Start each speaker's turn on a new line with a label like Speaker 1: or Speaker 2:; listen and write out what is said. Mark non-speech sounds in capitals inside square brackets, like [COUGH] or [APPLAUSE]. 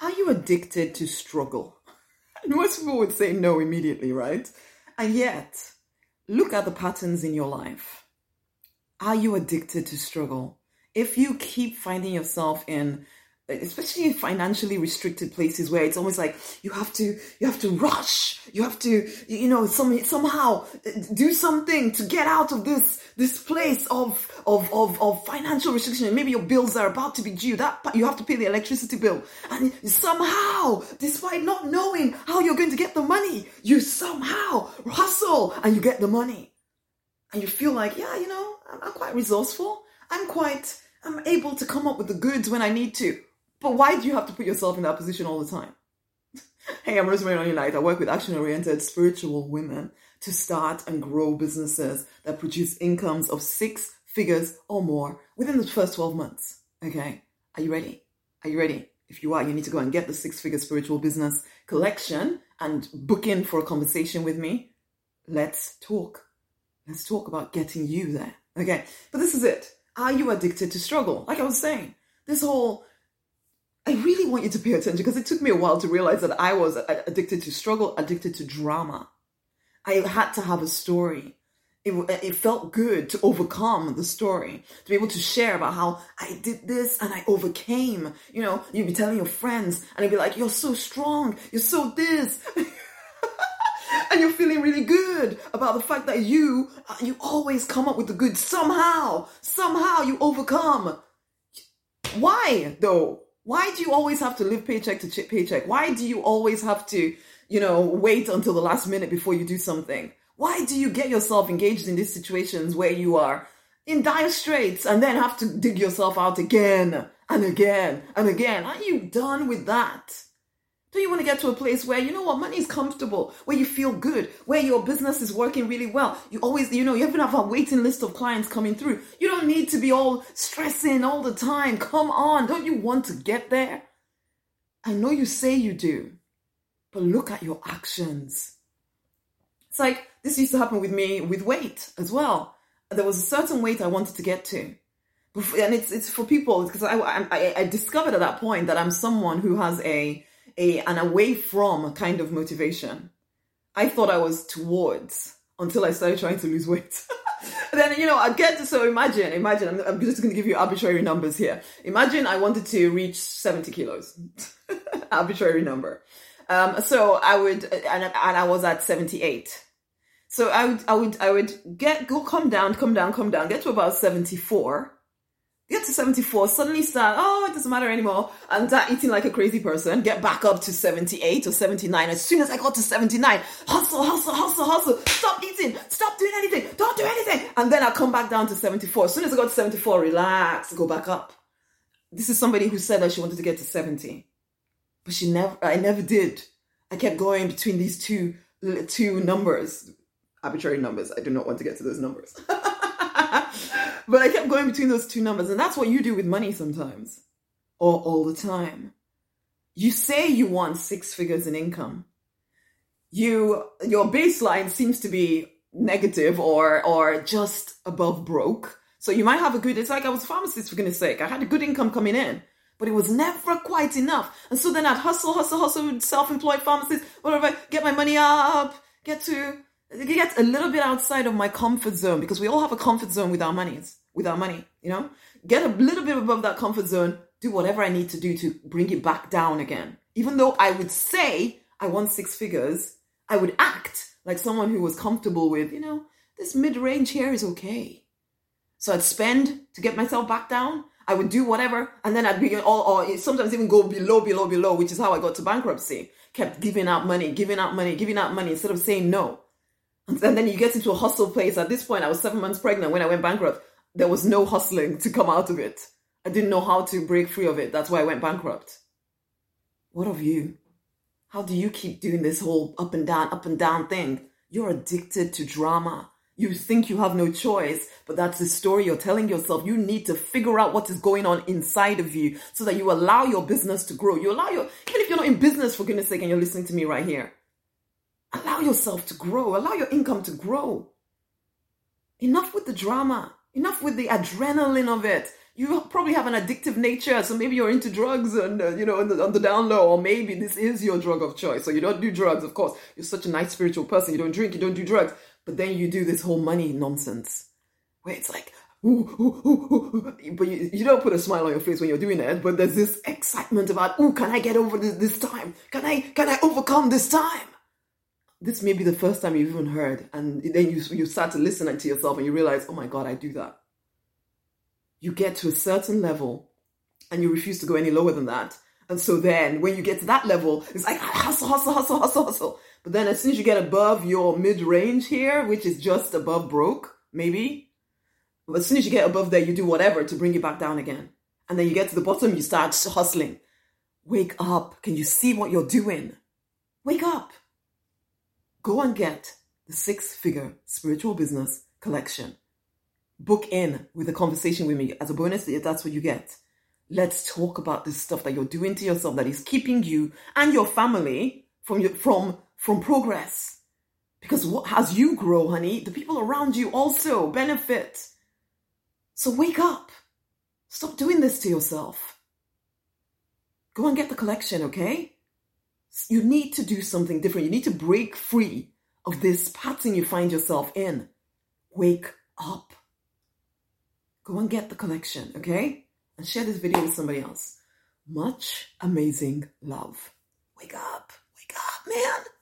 Speaker 1: Are you addicted to struggle? [LAUGHS] Most people would say no immediately, right? And yet, look at the patterns in your life. Are you addicted to struggle? If you keep finding yourself in especially in financially restricted places where it's almost like you have to you have to rush you have to you know some, somehow uh, do something to get out of this this place of of of, of financial restriction. Maybe your bills are about to be due. That you have to pay the electricity bill. And somehow despite not knowing how you're going to get the money you somehow hustle and you get the money. And you feel like yeah you know i'm, I'm quite resourceful. I'm quite I'm able to come up with the goods when I need to. But why do you have to put yourself in that position all the time? [LAUGHS] hey, I'm Rosemary Only I work with action oriented spiritual women to start and grow businesses that produce incomes of six figures or more within the first 12 months. Okay, are you ready? Are you ready? If you are, you need to go and get the six figure spiritual business collection and book in for a conversation with me. Let's talk. Let's talk about getting you there. Okay, but this is it. Are you addicted to struggle? Like I was saying, this whole I really want you to pay attention because it took me a while to realize that I was addicted to struggle, addicted to drama. I had to have a story. It, it felt good to overcome the story, to be able to share about how I did this and I overcame. You know, you'd be telling your friends and they'd be like, You're so strong, you're so this. [LAUGHS] and you're feeling really good about the fact that you uh, you always come up with the good somehow somehow you overcome why though why do you always have to live paycheck to paycheck? Why do you always have to, you know, wait until the last minute before you do something? Why do you get yourself engaged in these situations where you are in dire straits and then have to dig yourself out again and again and again? Are you done with that? Do you want to get to a place where you know what money is comfortable, where you feel good, where your business is working really well? You always, you know, you even have a waiting list of clients coming through. You don't need to be all stressing all the time. Come on, don't you want to get there? I know you say you do, but look at your actions. It's like this used to happen with me with weight as well. There was a certain weight I wanted to get to. And it's it's for people because I, I I discovered at that point that I'm someone who has a a an away from kind of motivation. I thought I was towards until I started trying to lose weight. [LAUGHS] then you know I get to so imagine imagine I'm, I'm just going to give you arbitrary numbers here. Imagine I wanted to reach 70 kilos, [LAUGHS] arbitrary number. Um, so I would and, and I was at 78. So I would I would I would get go come down come down come down get to about 74 get to 74, suddenly start, oh, it doesn't matter anymore, and start eating like a crazy person, get back up to 78 or 79. As soon as I got to 79, hustle, hustle, hustle, hustle, stop eating, stop doing anything, don't do anything. And then I come back down to 74. As soon as I got to 74, relax, go back up. This is somebody who said that she wanted to get to 70. But she never, I never did. I kept going between these two, two numbers, arbitrary numbers. I do not want to get to those numbers. [LAUGHS] but I kept going between those two numbers. And that's what you do with money sometimes, or all the time. You say you want six figures in income. You, your baseline seems to be negative or, or just above broke. So you might have a good, it's like I was a pharmacist for goodness sake. I had a good income coming in, but it was never quite enough. And so then I'd hustle, hustle, hustle, self-employed pharmacist, whatever, get my money up, get to get a little bit outside of my comfort zone because we all have a comfort zone with our monies, with our money, you know? Get a little bit above that comfort zone, do whatever I need to do to bring it back down again. Even though I would say I want six figures, I would act like someone who was comfortable with, you know, this mid range here is okay. So I'd spend to get myself back down. I would do whatever, and then I'd be all, or sometimes even go below, below, below, which is how I got to bankruptcy. Kept giving out money, giving out money, giving out money instead of saying no. And then you get into a hustle place. At this point, I was seven months pregnant when I went bankrupt. There was no hustling to come out of it. I didn't know how to break free of it. That's why I went bankrupt. What of you? How do you keep doing this whole up and down, up and down thing? You're addicted to drama. You think you have no choice, but that's the story you're telling yourself. You need to figure out what is going on inside of you so that you allow your business to grow. You allow your, even if you're not in business, for goodness sake, and you're listening to me right here, Allow yourself to grow. Allow your income to grow. Enough with the drama. Enough with the adrenaline of it. You probably have an addictive nature, so maybe you're into drugs and uh, you know on the, on the down low, or maybe this is your drug of choice. So you don't do drugs, of course. You're such a nice spiritual person. You don't drink, you don't do drugs, but then you do this whole money nonsense, where it's like, ooh, ooh, ooh, but you, you don't put a smile on your face when you're doing it. But there's this excitement about, ooh, can I get over this, this time? Can I can I overcome this time? This may be the first time you've even heard, and then you you start to listen to yourself and you realize, oh my god, I do that you get to a certain level and you refuse to go any lower than that. And so then when you get to that level, it's like hustle, hustle, hustle, hustle, hustle. But then as soon as you get above your mid range here, which is just above broke, maybe, but as soon as you get above there, you do whatever to bring it back down again. And then you get to the bottom, you start hustling. Wake up. Can you see what you're doing? Wake up. Go and get the six figure spiritual business collection book in with a conversation with me as a bonus. That's what you get. Let's talk about this stuff that you're doing to yourself that is keeping you and your family from your, from from progress. Because what, as you grow, honey, the people around you also benefit. So wake up. Stop doing this to yourself. Go and get the collection, okay? You need to do something different. You need to break free of this pattern you find yourself in. Wake up. Go and get the collection, okay? And share this video with somebody else. Much amazing love. Wake up. Wake up, man.